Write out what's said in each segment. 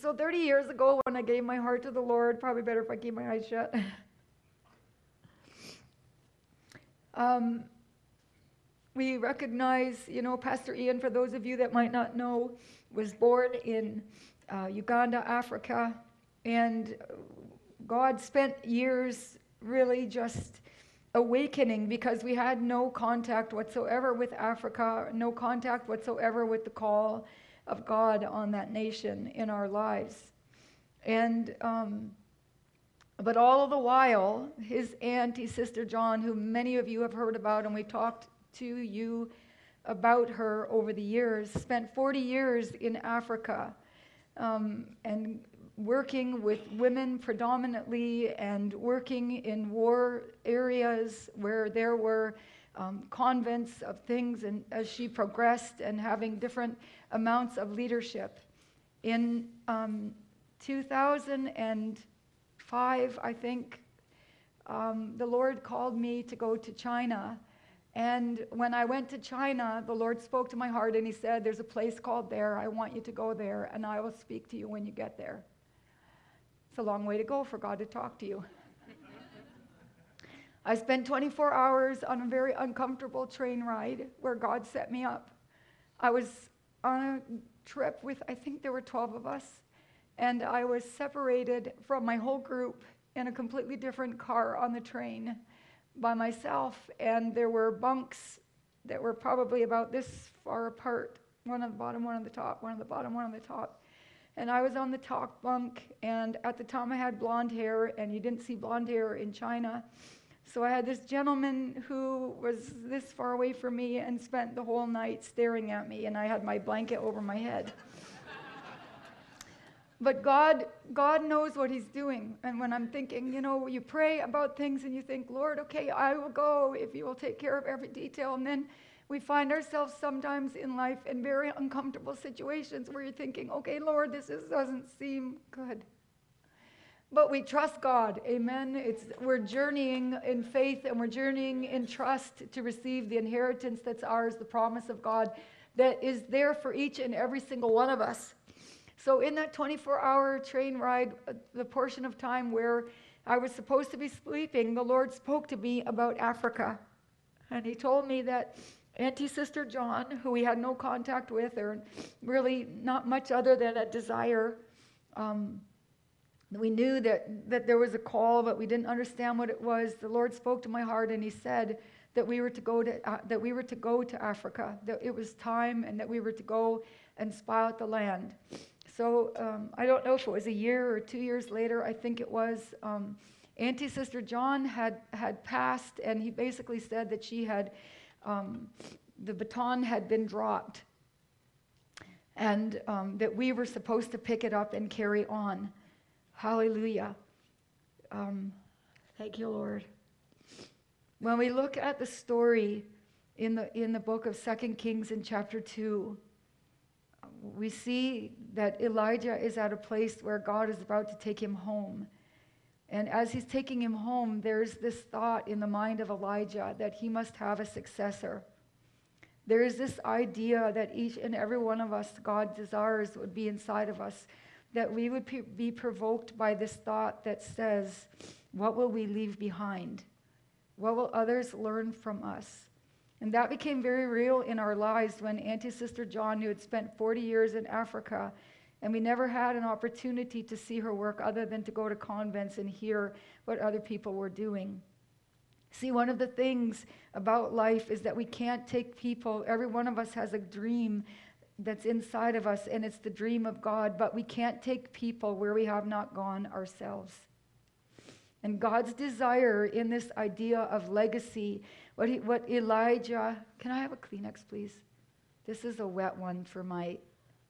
so 30 years ago, when I gave my heart to the Lord, probably better if I keep my eyes shut. um, we recognize, you know, Pastor Ian, for those of you that might not know, was born in uh, Uganda, Africa, and God spent years really just awakening because we had no contact whatsoever with Africa, no contact whatsoever with the call of God on that nation in our lives. And, um, but all the while, his auntie, Sister John, who many of you have heard about, and we talked to you about her over the years, spent 40 years in Africa um, and working with women predominantly and working in war areas where there were um, convents of things and as she progressed and having different amounts of leadership. In um, 2005, I think, um, the Lord called me to go to China. And when I went to China, the Lord spoke to my heart and He said, There's a place called there. I want you to go there, and I will speak to you when you get there. It's a long way to go for God to talk to you. I spent 24 hours on a very uncomfortable train ride where God set me up. I was on a trip with, I think there were 12 of us, and I was separated from my whole group in a completely different car on the train by myself, and there were bunks that were probably about this far apart one on the bottom, one on the top, one on the bottom, one on the top. And I was on the top bunk, and at the time I had blonde hair, and you didn't see blonde hair in China. So I had this gentleman who was this far away from me and spent the whole night staring at me, and I had my blanket over my head. but God, God knows what He's doing. And when I'm thinking, you know, you pray about things and you think, Lord, okay, I will go if you will take care of every detail. And then we find ourselves sometimes in life in very uncomfortable situations where you're thinking, okay, Lord, this is, doesn't seem good. But we trust God. Amen. It's, we're journeying in faith and we're journeying in trust to receive the inheritance that's ours, the promise of God that is there for each and every single one of us. So, in that 24 hour train ride, uh, the portion of time where I was supposed to be sleeping, the Lord spoke to me about Africa. And He told me that Auntie Sister John, who we had no contact with, or really not much other than a desire. Um, we knew that, that there was a call, but we didn't understand what it was. The Lord spoke to my heart, and He said that we were to go to uh, that we were to go to Africa. That it was time, and that we were to go and spy out the land. So um, I don't know if it was a year or two years later. I think it was. Um, Auntie Sister John had had passed, and he basically said that she had um, the baton had been dropped and um, that we were supposed to pick it up and carry on. Hallelujah. Um, thank you, Lord. When we look at the story in the, in the book of Second Kings in chapter 2, we see that Elijah is at a place where God is about to take him home. And as he's taking him home, there's this thought in the mind of Elijah that he must have a successor. There is this idea that each and every one of us, God desires, would be inside of us, that we would be provoked by this thought that says, What will we leave behind? What will others learn from us? And that became very real in our lives when Auntie Sister John, who had spent 40 years in Africa, and we never had an opportunity to see her work other than to go to convents and hear what other people were doing. See, one of the things about life is that we can't take people, every one of us has a dream that's inside of us, and it's the dream of God, but we can't take people where we have not gone ourselves. And God's desire in this idea of legacy, what, he, what Elijah, can I have a Kleenex, please? This is a wet one for my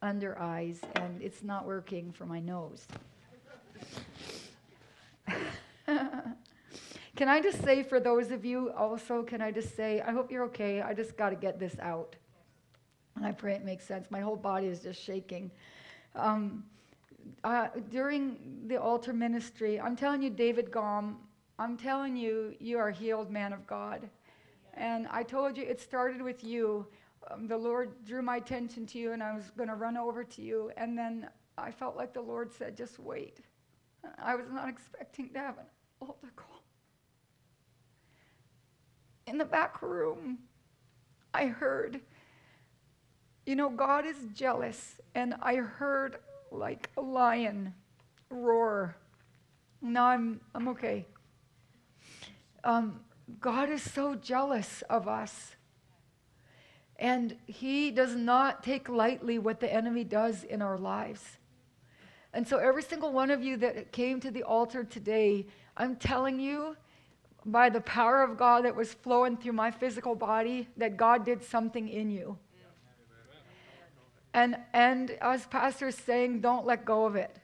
under eyes, and it's not working for my nose. can I just say, for those of you also, can I just say, I hope you're okay. I just got to get this out. And I pray it makes sense. My whole body is just shaking. Um, uh, during the altar ministry, I'm telling you, David Gom, I'm telling you, you are healed man of God. And I told you it started with you um, the Lord drew my attention to you, and I was going to run over to you. And then I felt like the Lord said, just wait. I was not expecting to have an altar call. In the back room, I heard, you know, God is jealous, and I heard like a lion roar. Now I'm, I'm okay. Um, God is so jealous of us. And he does not take lightly what the enemy does in our lives. And so, every single one of you that came to the altar today, I'm telling you, by the power of God that was flowing through my physical body, that God did something in you. And, and as Pastor is saying, don't let go of it.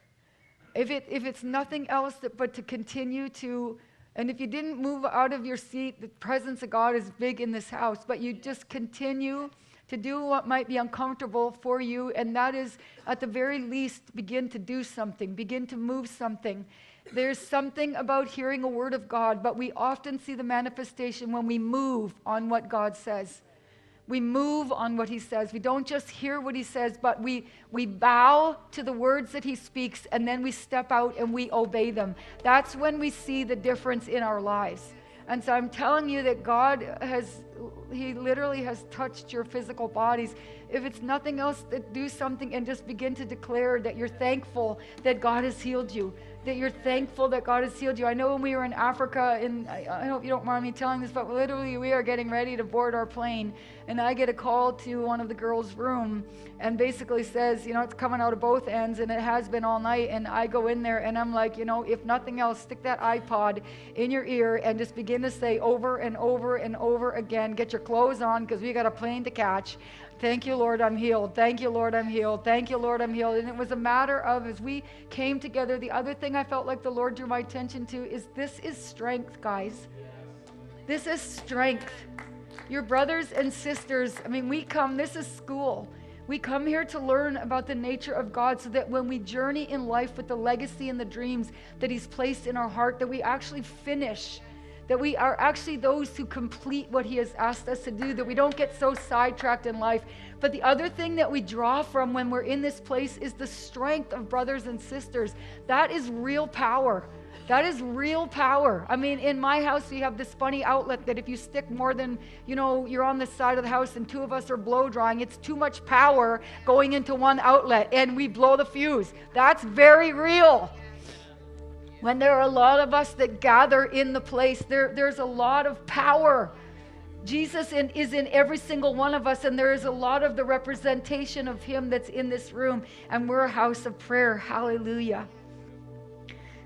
If, it. if it's nothing else that, but to continue to, and if you didn't move out of your seat, the presence of God is big in this house, but you just continue to do what might be uncomfortable for you, and that is, at the very least, begin to do something, begin to move something. There's something about hearing a word of God, but we often see the manifestation when we move on what God says. We move on what he says. We don't just hear what he says, but we, we bow to the words that he speaks, and then we step out and we obey them. That's when we see the difference in our lives. And so I'm telling you that God has, He literally has touched your physical bodies. If it's nothing else, do something and just begin to declare that you're thankful that God has healed you, that you're thankful that God has healed you. I know when we were in Africa, and I, I hope you don't mind me telling this, but literally we are getting ready to board our plane, and I get a call to one of the girls' room, and basically says, you know, it's coming out of both ends, and it has been all night. And I go in there, and I'm like, you know, if nothing else, stick that iPod in your ear and just begin to say over and over and over again, get your clothes on because we got a plane to catch. Thank you, Lord, I'm healed. Thank you, Lord, I'm healed. Thank you, Lord, I'm healed. And it was a matter of, as we came together, the other thing I felt like the Lord drew my attention to is this is strength, guys. This is strength. Your brothers and sisters, I mean, we come, this is school. We come here to learn about the nature of God so that when we journey in life with the legacy and the dreams that He's placed in our heart, that we actually finish that we are actually those who complete what He has asked us to do, that we don't get so sidetracked in life. But the other thing that we draw from when we're in this place is the strength of brothers and sisters. That is real power. That is real power. I mean, in my house, we have this funny outlet that if you stick more than, you know, you're on this side of the house and two of us are blow drying, it's too much power going into one outlet and we blow the fuse. That's very real. When there are a lot of us that gather in the place, there, there's a lot of power. Jesus in, is in every single one of us, and there is a lot of the representation of Him that's in this room, and we're a house of prayer. Hallelujah.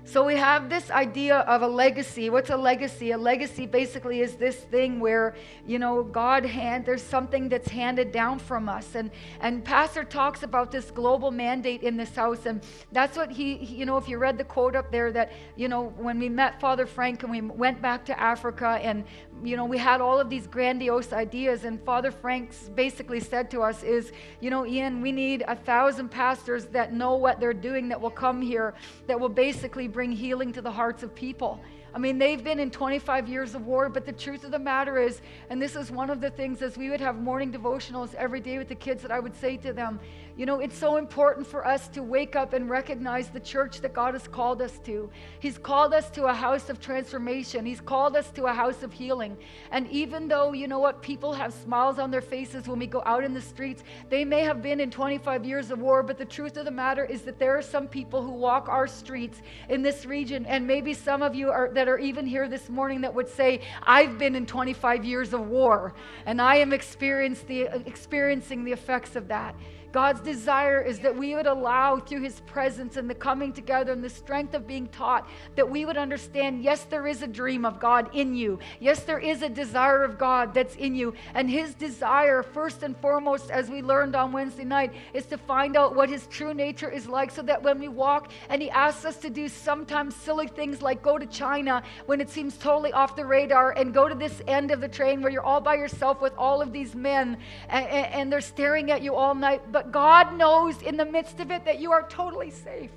So we have this idea of a legacy. What's a legacy? A legacy basically is this thing where, you know, God hand there's something that's handed down from us. And and pastor talks about this global mandate in this house and that's what he, he you know, if you read the quote up there that, you know, when we met Father Frank and we went back to Africa and you know, we had all of these grandiose ideas, and Father Franks basically said to us, "Is you know, Ian, we need a thousand pastors that know what they're doing that will come here, that will basically bring healing to the hearts of people." I mean, they've been in 25 years of war, but the truth of the matter is, and this is one of the things as we would have morning devotionals every day with the kids that I would say to them, you know, it's so important for us to wake up and recognize the church that God has called us to. He's called us to a house of transformation, He's called us to a house of healing. And even though, you know what, people have smiles on their faces when we go out in the streets, they may have been in 25 years of war, but the truth of the matter is that there are some people who walk our streets in this region, and maybe some of you are, that are even here this morning that would say, I've been in 25 years of war, and I am experiencing the, experiencing the effects of that. God's desire is that we would allow through His presence and the coming together and the strength of being taught that we would understand yes, there is a dream of God in you. Yes, there is a desire of God that's in you. And His desire, first and foremost, as we learned on Wednesday night, is to find out what His true nature is like so that when we walk and He asks us to do sometimes silly things like go to China when it seems totally off the radar and go to this end of the train where you're all by yourself with all of these men and, and they're staring at you all night. But God knows in the midst of it that you are totally safe.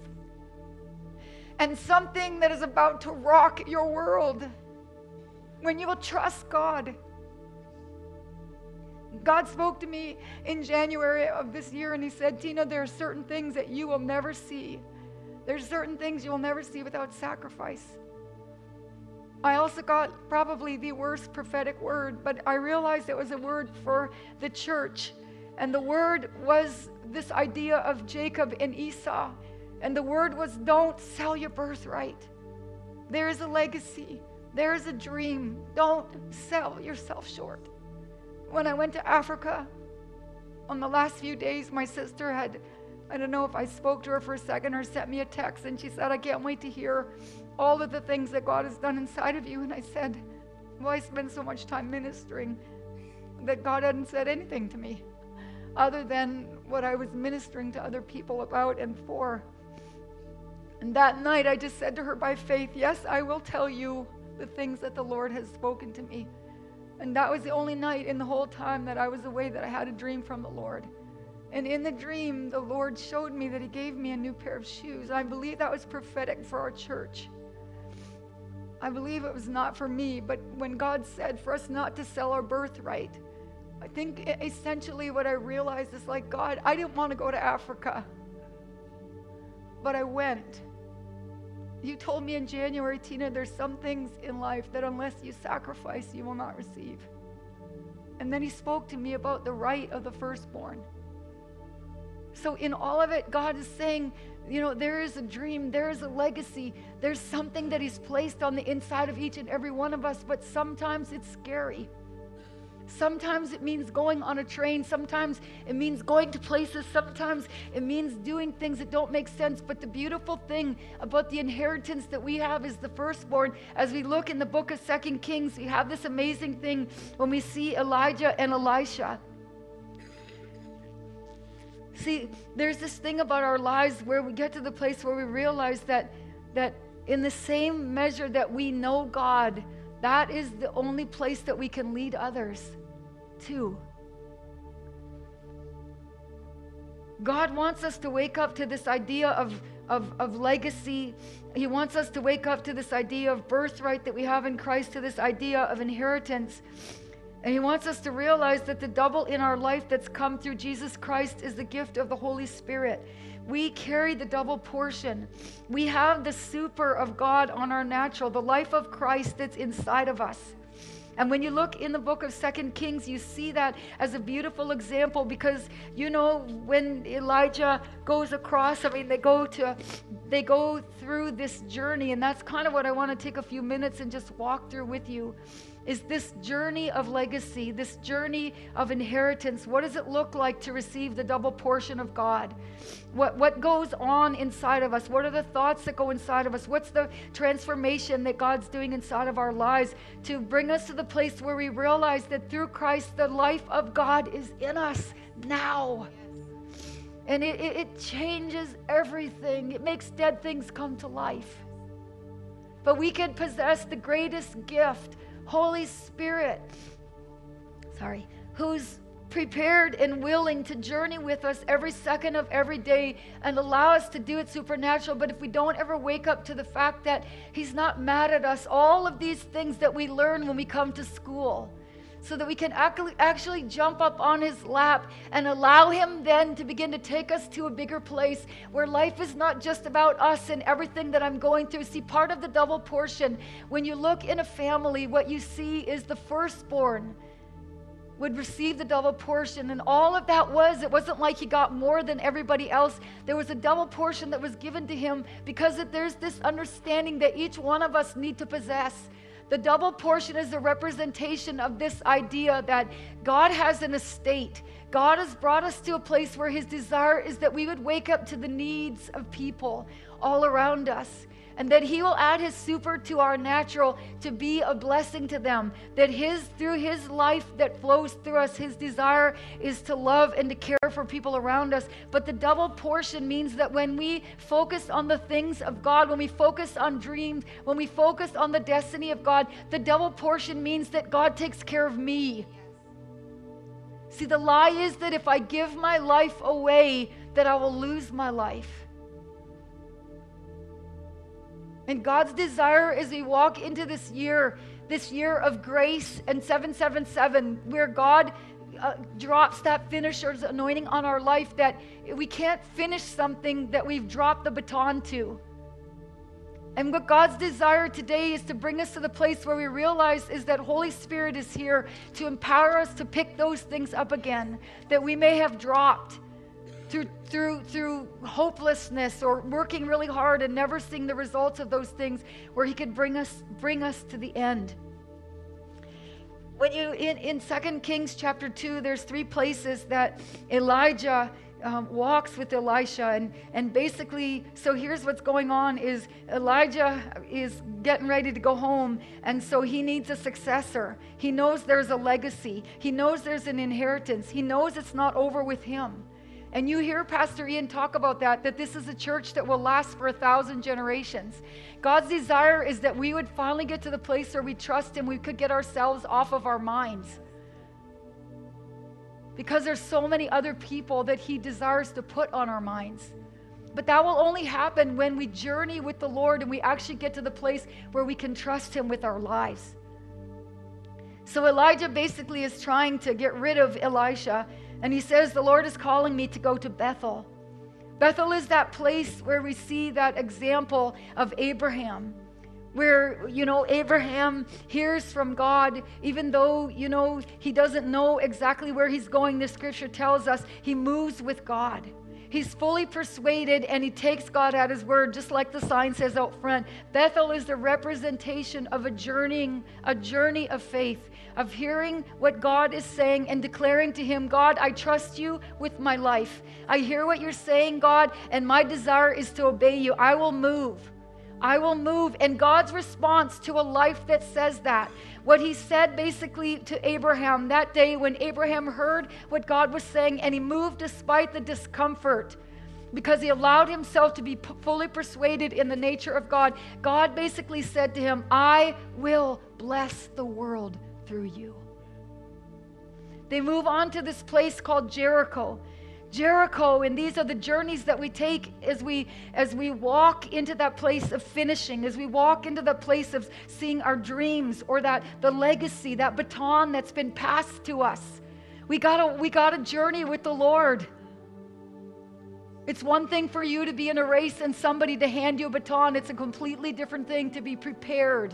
And something that is about to rock your world when you will trust God. God spoke to me in January of this year and He said, Tina, there are certain things that you will never see. There's certain things you will never see without sacrifice. I also got probably the worst prophetic word, but I realized it was a word for the church. And the word was this idea of Jacob and Esau. And the word was don't sell your birthright. There is a legacy, there is a dream. Don't sell yourself short. When I went to Africa, on the last few days, my sister had, I don't know if I spoke to her for a second or sent me a text, and she said, I can't wait to hear all of the things that God has done inside of you. And I said, Well, I spend so much time ministering that God hadn't said anything to me other than what I was ministering to other people about and for. And that night, I just said to her by faith, Yes, I will tell you the things that the Lord has spoken to me. And that was the only night in the whole time that I was away that I had a dream from the Lord. And in the dream, the Lord showed me that He gave me a new pair of shoes. I believe that was prophetic for our church. I believe it was not for me, but when God said for us not to sell our birthright, I think essentially what I realized is like, God, I didn't want to go to Africa, but I went. You told me in January, Tina, there's some things in life that unless you sacrifice, you will not receive. And then he spoke to me about the right of the firstborn. So, in all of it, God is saying, you know, there is a dream, there is a legacy, there's something that He's placed on the inside of each and every one of us, but sometimes it's scary. Sometimes it means going on a train. Sometimes it means going to places. Sometimes it means doing things that don't make sense. But the beautiful thing about the inheritance that we have is the firstborn. As we look in the book of Second Kings, we have this amazing thing when we see Elijah and Elisha. See, there's this thing about our lives where we get to the place where we realize that that in the same measure that we know God, that is the only place that we can lead others to. God wants us to wake up to this idea of, of, of legacy. He wants us to wake up to this idea of birthright that we have in Christ, to this idea of inheritance. And He wants us to realize that the double in our life that's come through Jesus Christ is the gift of the Holy Spirit. We carry the double portion. We have the super of God on our natural, the life of Christ that's inside of us. And when you look in the book of Second Kings, you see that as a beautiful example because you know when Elijah goes across, I mean they go to they go through this journey, and that's kind of what I want to take a few minutes and just walk through with you is this journey of legacy, this journey of inheritance. What does it look like to receive the double portion of God? What, what goes on inside of us? What are the thoughts that go inside of us? What's the transformation that God's doing inside of our lives to bring us to the place where we realize that through Christ, the life of God is in us now? And it, it, it changes everything, it makes dead things come to life. But we can possess the greatest gift Holy Spirit, sorry, who's prepared and willing to journey with us every second of every day and allow us to do it supernatural. But if we don't ever wake up to the fact that He's not mad at us, all of these things that we learn when we come to school, so that we can actually jump up on his lap and allow him then to begin to take us to a bigger place where life is not just about us and everything that I'm going through. See, part of the double portion, when you look in a family, what you see is the firstborn would receive the double portion. And all of that was, it wasn't like he got more than everybody else. There was a double portion that was given to him because there's this understanding that each one of us need to possess. The double portion is a representation of this idea that God has an estate. God has brought us to a place where His desire is that we would wake up to the needs of people all around us and that he will add his super to our natural to be a blessing to them that his through his life that flows through us his desire is to love and to care for people around us. But the double portion means that when we focus on the things of god when we focus on dreams when we focus on the destiny of god the double portion means that god takes care of me. See the lie is that if i give my life away that i will lose my life and God's desire as we walk into this year, this year of grace and 777, where God uh, drops that finisher's anointing on our life that we can't finish something that we've dropped the baton to. And what God's desire today is to bring us to the place where we realize is that Holy Spirit is here to empower us to pick those things up again that we may have dropped through through through hopelessness or working really hard and never seeing the results of those things where he could bring us bring us to the end. When you in, in 2 kings chapter 2 there's three places that elijah um, walks with elisha and, and basically so here's what's going on is elijah is getting ready to go home and so he needs a successor. He knows there's a legacy. He knows there's an inheritance. He knows it's not over with him and you hear Pastor Ian talk about that, that this is a church that will last for a thousand generations. God's desire is that we would finally get to the place where we trust Him, we could get ourselves off of our minds. Because there's so many other people that He desires to put on our minds. But that will only happen when we journey with the Lord and we actually get to the place where we can trust Him with our lives. So Elijah basically is trying to get rid of Elisha and he says, The Lord is calling me to go to Bethel. Bethel is that place where we see that example of Abraham, where, you know, Abraham hears from God, even though, you know, he doesn't know exactly where he's going. The scripture tells us he moves with God. He's fully persuaded and he takes God at his word, just like the sign says out front. Bethel is the representation of a journeying, a journey of faith of hearing what God is saying and declaring to Him, God, I trust you with my life. I hear what you're saying, God, and my desire is to obey you. I will move. I will move. And God's response to a life that says that, what he said basically to Abraham that day when Abraham heard what God was saying and he moved despite the discomfort because he allowed himself to be fully persuaded in the nature of God, God basically said to him, I will bless the world through you. They move on to this place called Jericho. Jericho and these are the journeys that we take as we as we walk into that place of finishing as we walk into the place of seeing our dreams or that the legacy that baton that's been passed to us we got a we got a journey with the Lord it's one thing for you to be in a race and somebody to hand you a baton it's a completely different thing to be prepared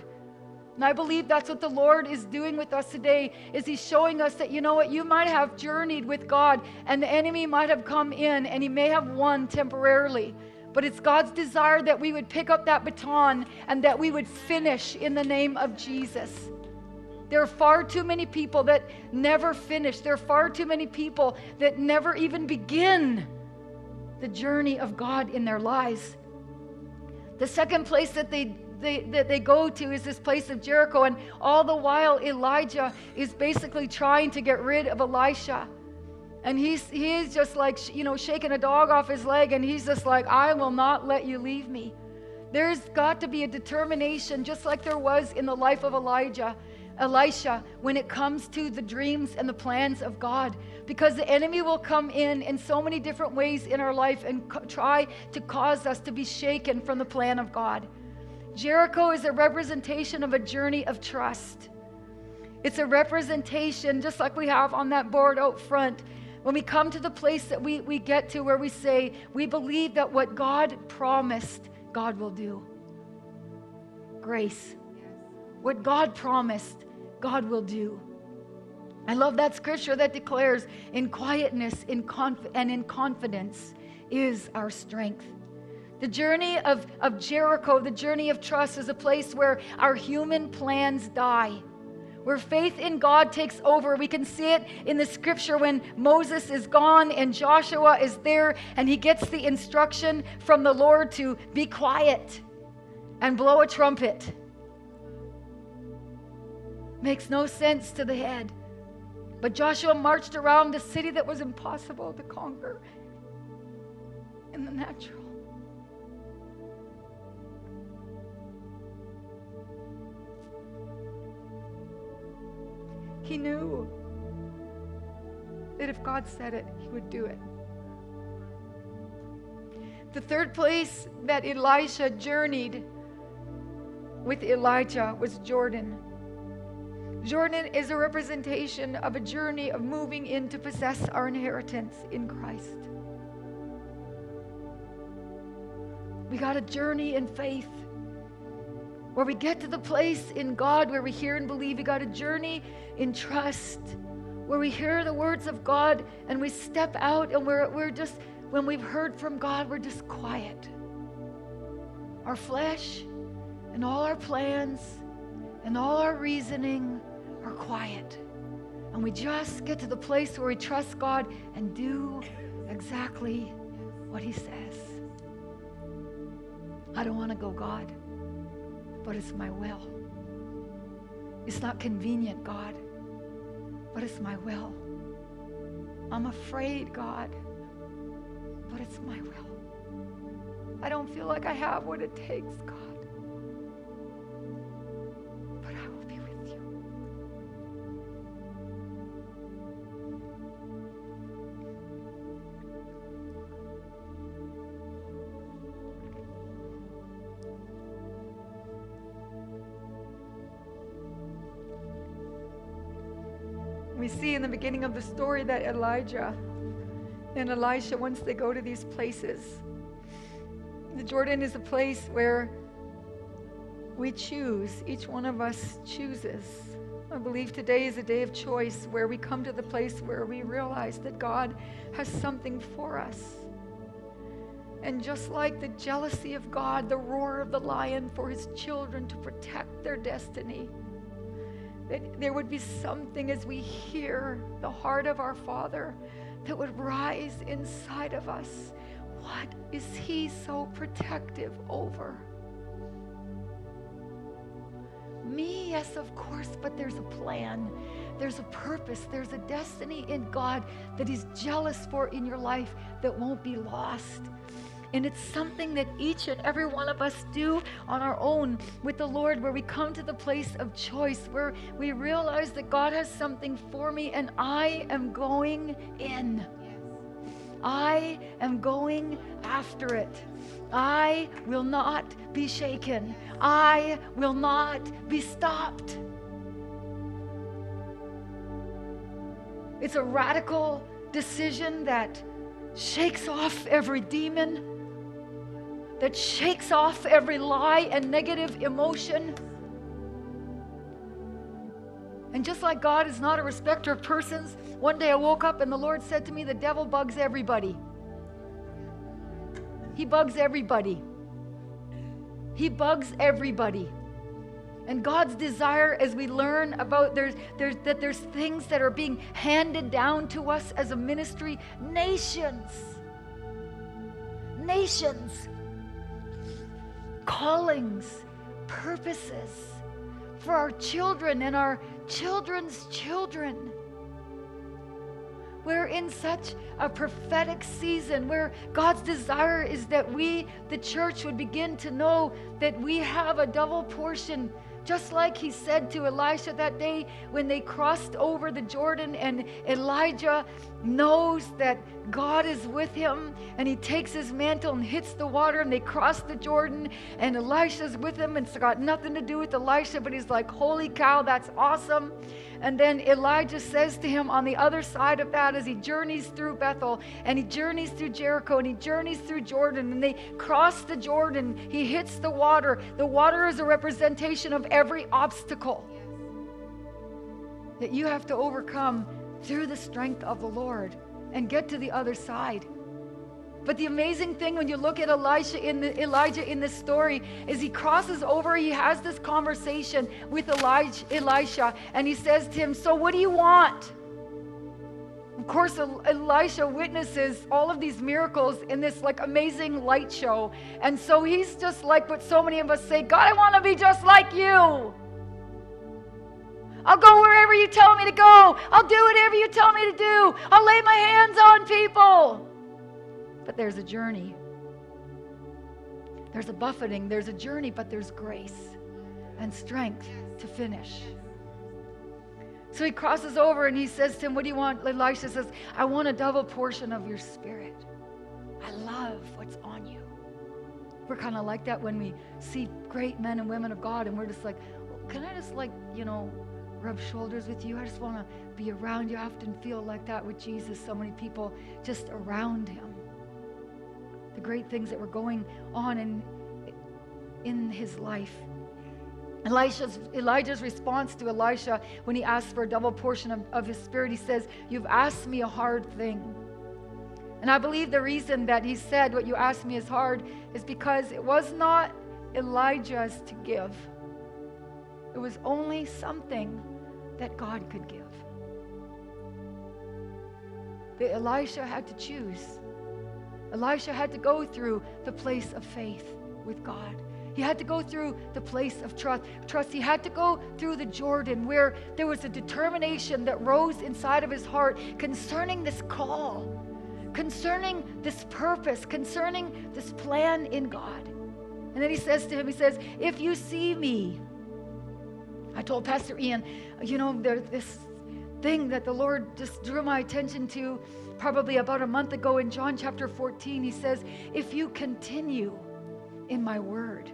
and I believe that's what the Lord is doing with us today is he's showing us that you know what you might have journeyed with God and the enemy might have come in and he may have won temporarily. But it's God's desire that we would pick up that baton and that we would finish in the name of Jesus. There are far too many people that never finish. There are far too many people that never even begin the journey of God in their lives. The second place that they they, that they go to is this place of Jericho. And all the while, Elijah is basically trying to get rid of Elisha. And he's, he's just like, you know, shaking a dog off his leg. And he's just like, I will not let you leave me. There's got to be a determination, just like there was in the life of Elijah. Elisha, when it comes to the dreams and the plans of God, because the enemy will come in in so many different ways in our life and co- try to cause us to be shaken from the plan of God. Jericho is a representation of a journey of trust. It's a representation, just like we have on that board out front. When we come to the place that we, we get to where we say, we believe that what God promised, God will do. Grace. What God promised, God will do. I love that scripture that declares, in quietness in conf- and in confidence is our strength. The journey of, of Jericho, the journey of trust, is a place where our human plans die, where faith in God takes over. We can see it in the scripture when Moses is gone and Joshua is there and he gets the instruction from the Lord to be quiet and blow a trumpet. Makes no sense to the head. But Joshua marched around a city that was impossible to conquer in the natural. He knew that if God said it, he would do it. The third place that Elisha journeyed with Elijah was Jordan. Jordan is a representation of a journey of moving in to possess our inheritance in Christ. We got a journey in faith where we get to the place in God where we hear and believe. We got a journey in trust where we hear the words of God and we step out and we're, we're just, when we've heard from God, we're just quiet. Our flesh and all our plans and all our reasoning are quiet. And we just get to the place where we trust God and do exactly what He says. I don't want to go, God, but it's my will. It's not convenient, God, but it's my will. I'm afraid, God, but it's my will. I don't feel like I have what it takes, God. We see in the beginning of the story that Elijah and Elisha, once they go to these places, the Jordan is a place where we choose, each one of us chooses. I believe today is a day of choice where we come to the place where we realize that God has something for us. And just like the jealousy of God, the roar of the lion for his children to protect their destiny, that there would be something as we hear the heart of our Father that would rise inside of us. What is He so protective over? Me, yes, of course, but there's a plan. There's a purpose. There's a destiny in God that He's jealous for in your life that won't be lost. And it's something that each and every one of us do on our own with the Lord, where we come to the place of choice, where we realize that God has something for me and I am going in. I am going after it. I will not be shaken. I will not be stopped. It's a radical decision that shakes off every demon that shakes off every lie and negative emotion. And just like God is not a respecter of persons, one day I woke up and the Lord said to me, The devil bugs everybody. He bugs everybody. He bugs everybody. And God's desire as we learn about there's, there's, that there's things that are being handed down to us as a ministry, nations, nations callings, purposes for our children and our children's children. We're in such a prophetic season where God's desire is that we, the church, would begin to know that we have a double portion just like he said to Elisha that day when they crossed over the Jordan, and Elijah knows that God is with him, and he takes his mantle and hits the water, and they cross the Jordan, and Elisha's with him, and it's got nothing to do with Elisha, but he's like, Holy cow, that's awesome. And then Elijah says to him on the other side of that as he journeys through Bethel and he journeys through Jericho and he journeys through Jordan and they cross the Jordan, he hits the water. The water is a representation of every obstacle that you have to overcome through the strength of the Lord and get to the other side. But the amazing thing when you look at Elisha in the, Elijah in this story is he crosses over, he has this conversation with Elijah, Elisha, and he says to him, So what do you want? Of course, Elisha witnesses all of these miracles in this like amazing light show. And so he's just like what so many of us say God, I want to be just like you. I'll go wherever you tell me to go. I'll do whatever you tell me to do. I'll lay my hands on people. But there's a journey. There's a buffeting, there's a journey, but there's grace and strength to finish. So he crosses over and he says to him, What do you want? Elisha says, I want a double portion of your spirit. I love what's on you. We're kind of like that when we see great men and women of God and we're just like, well, Can I just, like, you know, rub shoulders with you. I just want to be around you. I often feel like that with Jesus. So many people just around him. Great things that were going on in, in his life. Elisha's, Elijah's response to Elisha when he asked for a double portion of, of his spirit, he says, You've asked me a hard thing. And I believe the reason that he said, What you asked me is hard, is because it was not Elijah's to give, it was only something that God could give. That Elisha had to choose. Elisha had to go through the place of faith with God. He had to go through the place of trust. Trust. He had to go through the Jordan where there was a determination that rose inside of his heart concerning this call, concerning this purpose, concerning this plan in God. And then he says to him, he says, If you see me, I told Pastor Ian, you know, there's this thing that the Lord just drew my attention to probably about a month ago in John chapter 14. He says, If you continue in my word.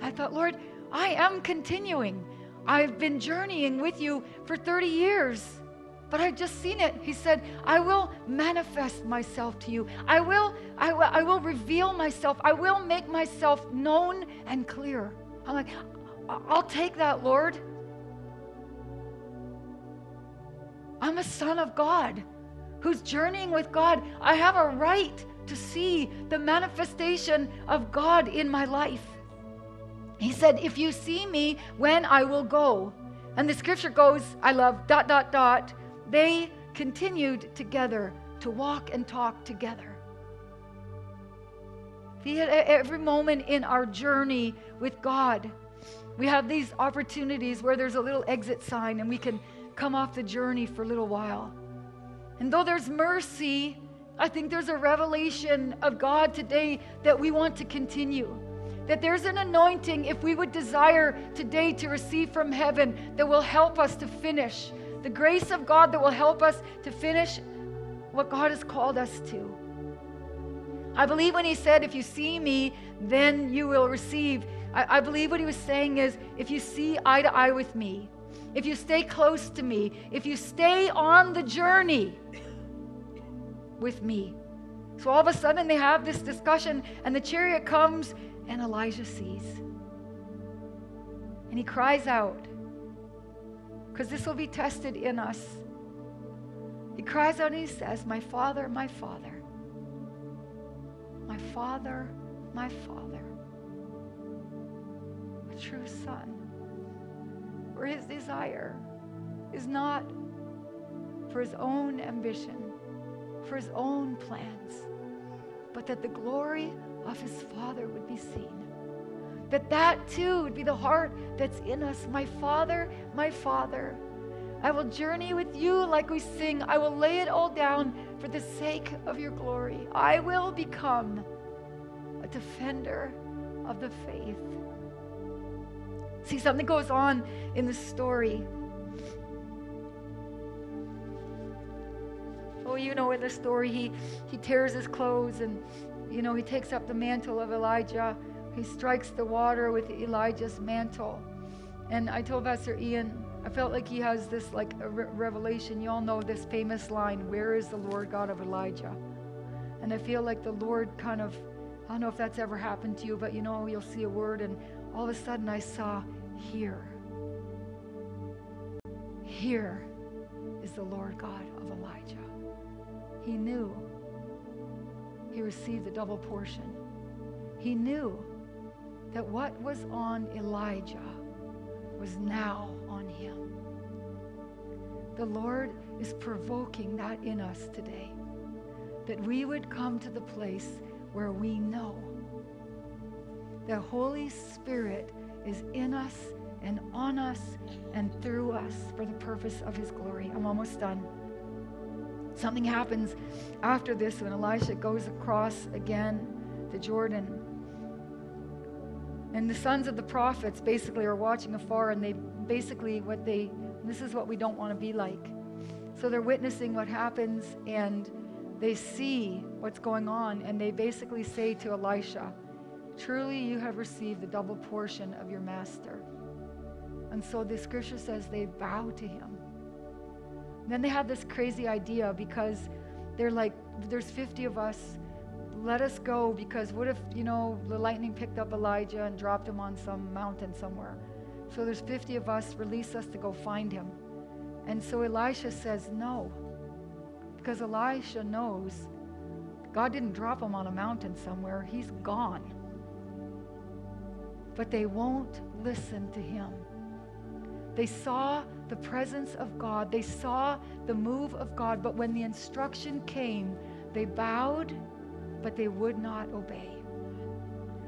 I thought, Lord, I am continuing. I've been journeying with you for 30 years, but I've just seen it. He said, I will manifest myself to you. I will, I will, I will reveal myself. I will make myself known and clear. I'm like, I'll take that, Lord. I'm a son of God who's journeying with God. I have a right to see the manifestation of God in my life. He said, If you see me, when I will go. And the scripture goes, I love dot, dot, dot. They continued together to walk and talk together. Every moment in our journey with God, we have these opportunities where there's a little exit sign and we can come off the journey for a little while. And though there's mercy, I think there's a revelation of God today that we want to continue. That there's an anointing, if we would desire today to receive from heaven, that will help us to finish. The grace of God that will help us to finish what God has called us to. I believe when He said, If you see me, then you will receive. I, I believe what he was saying is if you see eye to eye with me, if you stay close to me, if you stay on the journey with me. So all of a sudden they have this discussion, and the chariot comes, and Elijah sees. And he cries out, because this will be tested in us. He cries out and he says, My father, my father, my father, my father a true son, where his desire is not for his own ambition, for his own plans, but that the glory of his Father would be seen. That that too would be the heart that's in us. My Father, my Father, I will journey with you like we sing. I will lay it all down for the sake of your glory. I will become a defender of the faith. See, something goes on in the story. Oh, you know, in the story, he, he tears his clothes and, you know, he takes up the mantle of Elijah. He strikes the water with Elijah's mantle. And I told Pastor Ian, I felt like he has this like a re- revelation. You all know this famous line, Where is the Lord God of Elijah? And I feel like the Lord kind of, I don't know if that's ever happened to you, but you know, you'll see a word, and all of a sudden I saw, here. Here is the Lord God of Elijah. He knew he received the double portion. He knew that what was on Elijah was now on him. The Lord is provoking that in us today, that we would come to the place where we know the Holy Spirit is in us and on us and through us for the purpose of his glory. I'm almost done. Something happens after this when Elisha goes across again the Jordan. And the sons of the prophets basically are watching afar, and they basically, what they, this is what we don't want to be like. So they're witnessing what happens, and they see what's going on, and they basically say to Elisha, Truly, you have received the double portion of your master. And so the scripture says they bow to him. Then they have this crazy idea because they're like, there's 50 of us. Let us go because what if, you know, the lightning picked up Elijah and dropped him on some mountain somewhere? So there's 50 of us. Release us to go find him. And so Elisha says, no. Because Elisha knows God didn't drop him on a mountain somewhere, he's gone. But they won't listen to him. They saw the presence of God, they saw the move of God, but when the instruction came, they bowed, but they would not obey.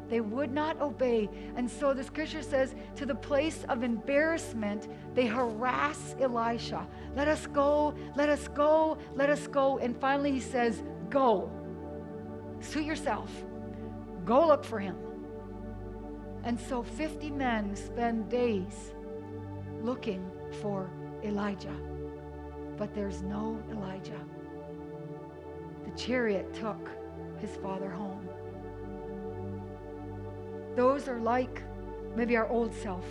They would not obey. And so the scripture says, to the place of embarrassment, they harass Elisha. Let us go, let us go, let us go. And finally he says, Go. Suit yourself. Go look for him. And so 50 men spend days looking for Elijah. But there's no Elijah. The chariot took his father home. Those are like maybe our old self,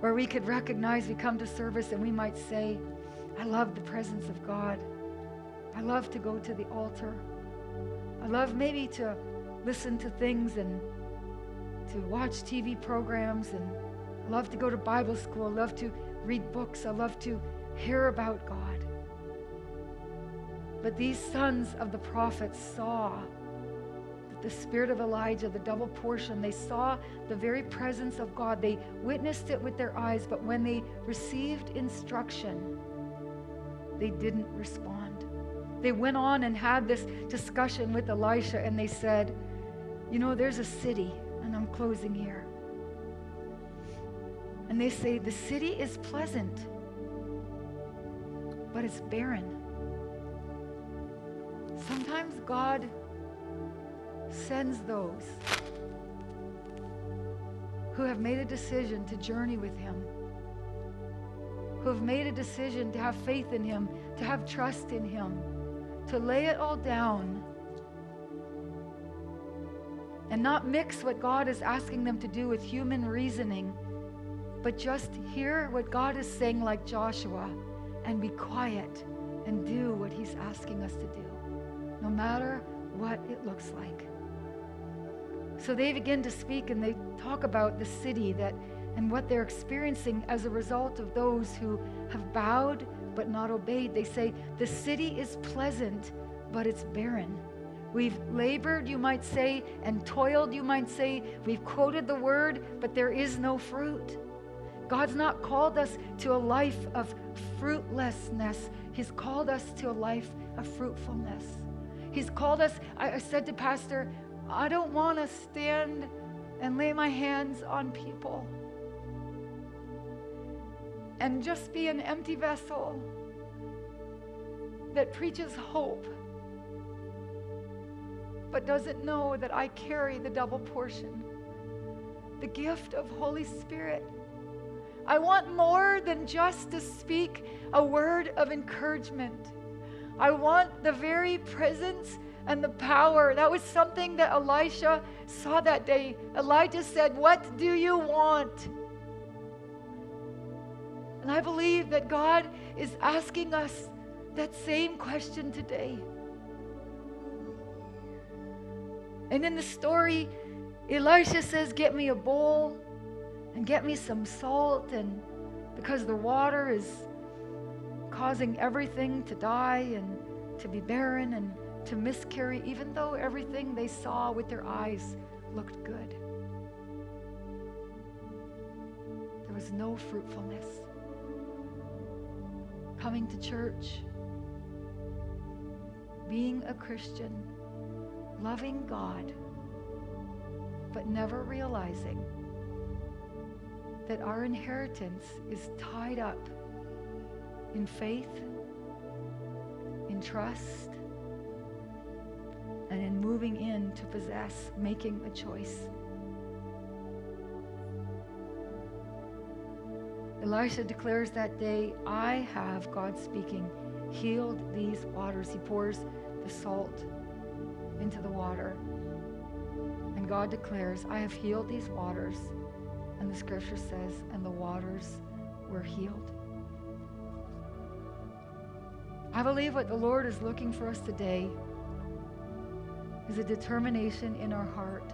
where we could recognize we come to service and we might say, I love the presence of God. I love to go to the altar. I love maybe to listen to things and to watch TV programs and love to go to Bible school. Love to read books. I love to hear about God. But these sons of the prophets saw that the spirit of Elijah, the double portion. They saw the very presence of God. They witnessed it with their eyes, but when they received instruction, they didn't respond. They went on and had this discussion with Elisha, and they said, You know, there's a city, and I'm closing here. And they say, The city is pleasant, but it's barren. Sometimes God sends those who have made a decision to journey with Him, who have made a decision to have faith in Him, to have trust in Him, to lay it all down and not mix what God is asking them to do with human reasoning, but just hear what God is saying, like Joshua, and be quiet and do what He's asking us to do, no matter what it looks like. So they begin to speak and they talk about the city that and what they're experiencing as a result of those who have bowed but not obeyed. They say, The city is pleasant, but it's barren. We've labored, you might say, and toiled, you might say. We've quoted the word, but there is no fruit. God's not called us to a life of fruitlessness, He's called us to a life of fruitfulness. He's called us, I said to Pastor, I don't want to stand and lay my hands on people and just be an empty vessel that preaches hope but doesn't know that I carry the double portion the gift of Holy Spirit. I want more than just to speak a word of encouragement. I want the very presence and the power. That was something that Elisha saw that day. Elijah said, What do you want? And I believe that God is asking us that same question today. And in the story, Elisha says, Get me a bowl and get me some salt. And because the water is causing everything to die and to be barren and to miscarry, even though everything they saw with their eyes looked good. There was no fruitfulness. Coming to church, being a Christian, loving God, but never realizing that our inheritance is tied up in faith, in trust, and in moving in to possess, making a choice. Elisha declares that day, I have, God speaking, healed these waters. He pours the salt into the water. And God declares, I have healed these waters, and the scripture says, and the waters were healed. I believe what the Lord is looking for us today is a determination in our heart.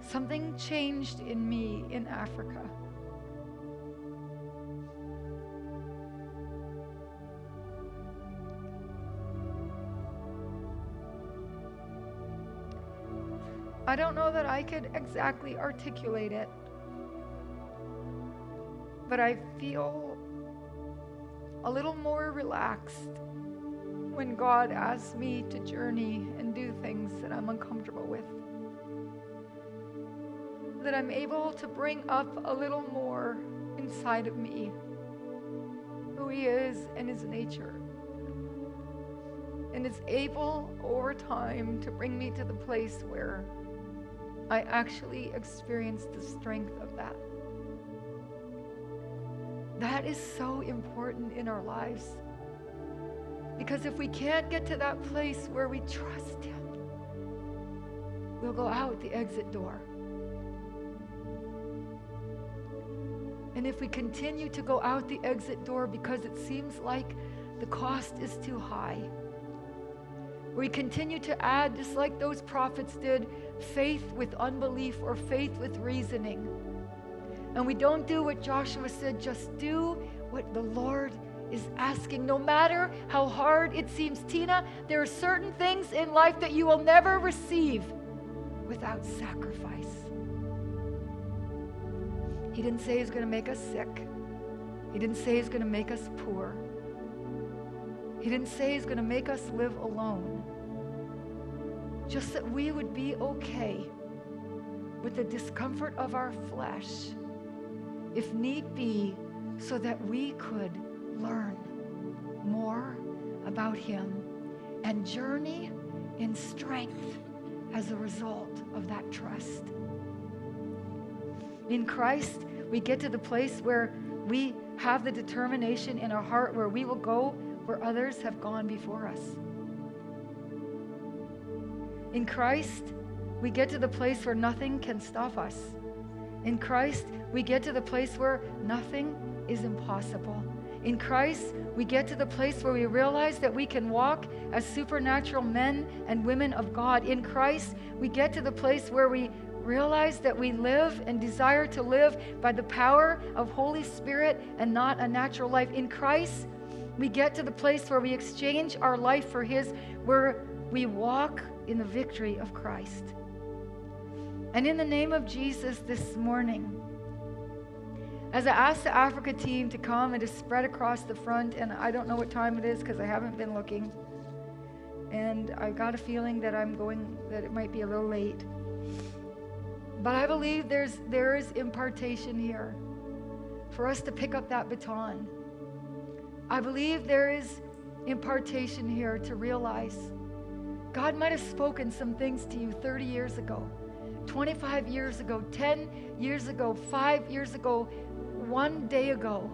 Something changed in me in Africa. I don't know that I could exactly articulate it, but I feel a little more relaxed when God asks me to journey and do things that I'm uncomfortable with. That I'm able to bring up a little more inside of me who He is and His nature. And is able over time to bring me to the place where I actually experienced the strength of that. That is so important in our lives. Because if we can't get to that place where we trust Him, we'll go out the exit door. And if we continue to go out the exit door because it seems like the cost is too high, we continue to add, just like those prophets did, faith with unbelief or faith with reasoning. And we don't do what Joshua said, just do what the Lord is asking. No matter how hard it seems, Tina, there are certain things in life that you will never receive without sacrifice. He didn't say he's going to make us sick. He didn't say he's going to make us poor. He didn't say he's going to make us live alone. Just that we would be okay with the discomfort of our flesh, if need be, so that we could learn more about Him and journey in strength as a result of that trust. In Christ, we get to the place where we have the determination in our heart where we will go where others have gone before us. In Christ, we get to the place where nothing can stop us. In Christ, we get to the place where nothing is impossible. In Christ, we get to the place where we realize that we can walk as supernatural men and women of God. In Christ, we get to the place where we realize that we live and desire to live by the power of Holy Spirit and not a natural life. In Christ, we get to the place where we exchange our life for His, where we walk in the victory of Christ. And in the name of Jesus this morning, as I asked the Africa team to come and to spread across the front, and I don't know what time it is because I haven't been looking, and I've got a feeling that I'm going, that it might be a little late. But I believe there's, there is impartation here for us to pick up that baton. I believe there is impartation here to realize God might have spoken some things to you 30 years ago, 25 years ago, 10 years ago, five years ago, one day ago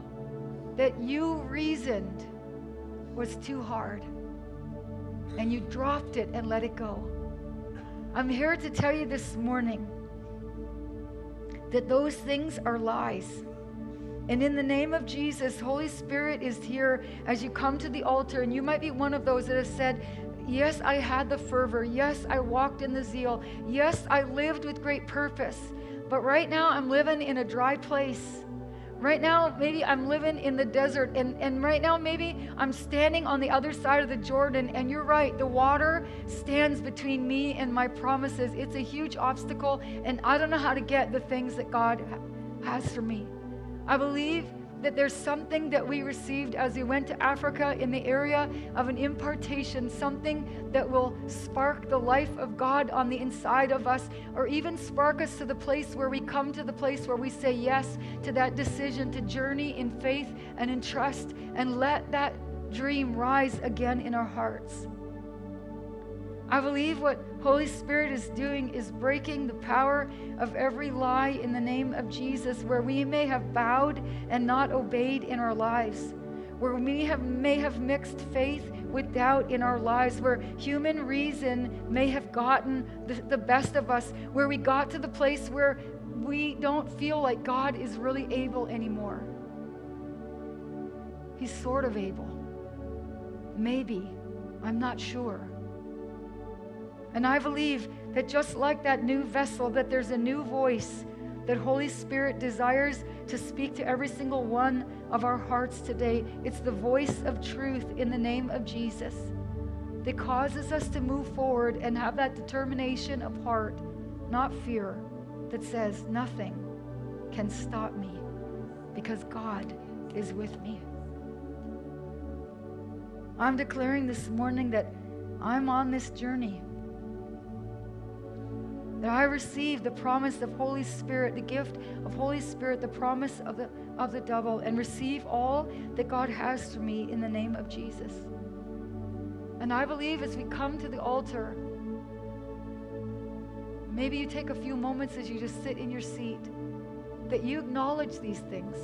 that you reasoned was too hard and you dropped it and let it go. I'm here to tell you this morning that those things are lies. And in the name of Jesus, Holy Spirit is here as you come to the altar. And you might be one of those that have said, Yes, I had the fervor. Yes, I walked in the zeal. Yes, I lived with great purpose. But right now, I'm living in a dry place. Right now, maybe I'm living in the desert, and, and right now, maybe I'm standing on the other side of the Jordan, and you're right, the water stands between me and my promises. It's a huge obstacle, and I don't know how to get the things that God has for me. I believe that there's something that we received as we went to Africa in the area of an impartation, something that will spark the life of God on the inside of us, or even spark us to the place where we come to the place where we say yes to that decision to journey in faith and in trust and let that dream rise again in our hearts. I believe what Holy Spirit is doing is breaking the power of every lie in the name of Jesus, where we may have bowed and not obeyed in our lives, where we have, may have mixed faith with doubt in our lives, where human reason may have gotten the, the best of us, where we got to the place where we don't feel like God is really able anymore. He's sort of able. Maybe. I'm not sure. And I believe that just like that new vessel, that there's a new voice that Holy Spirit desires to speak to every single one of our hearts today. It's the voice of truth in the name of Jesus that causes us to move forward and have that determination of heart, not fear, that says, Nothing can stop me because God is with me. I'm declaring this morning that I'm on this journey. That I receive the promise of Holy Spirit, the gift of Holy Spirit, the promise of the, of the devil, and receive all that God has for me in the name of Jesus. And I believe as we come to the altar, maybe you take a few moments as you just sit in your seat, that you acknowledge these things.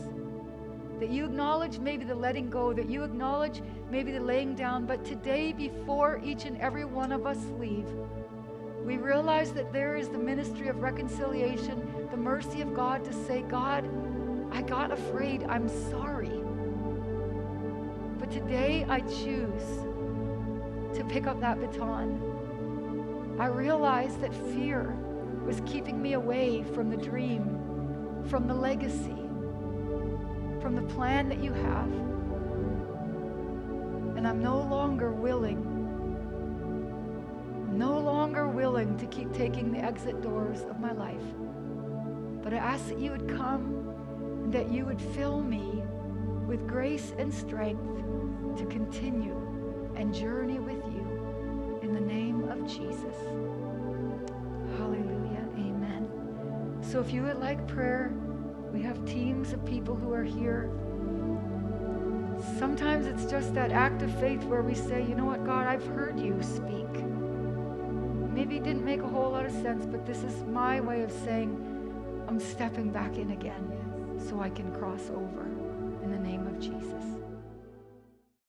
That you acknowledge maybe the letting go, that you acknowledge maybe the laying down. But today, before each and every one of us leave, we realize that there is the ministry of reconciliation, the mercy of God to say, God, I got afraid. I'm sorry. But today I choose to pick up that baton. I realize that fear was keeping me away from the dream, from the legacy, from the plan that you have. And I'm no longer willing, no longer willing to keep taking the exit doors of my life. But I ask that you would come and that you would fill me with grace and strength to continue and journey with you in the name of Jesus. Hallelujah. Amen. So if you would like prayer, we have teams of people who are here. Sometimes it's just that act of faith where we say, you know what, God, I've heard you speak. Maybe it didn't make a whole lot of sense, but this is my way of saying, I'm stepping back in again so I can cross over in the name of Jesus.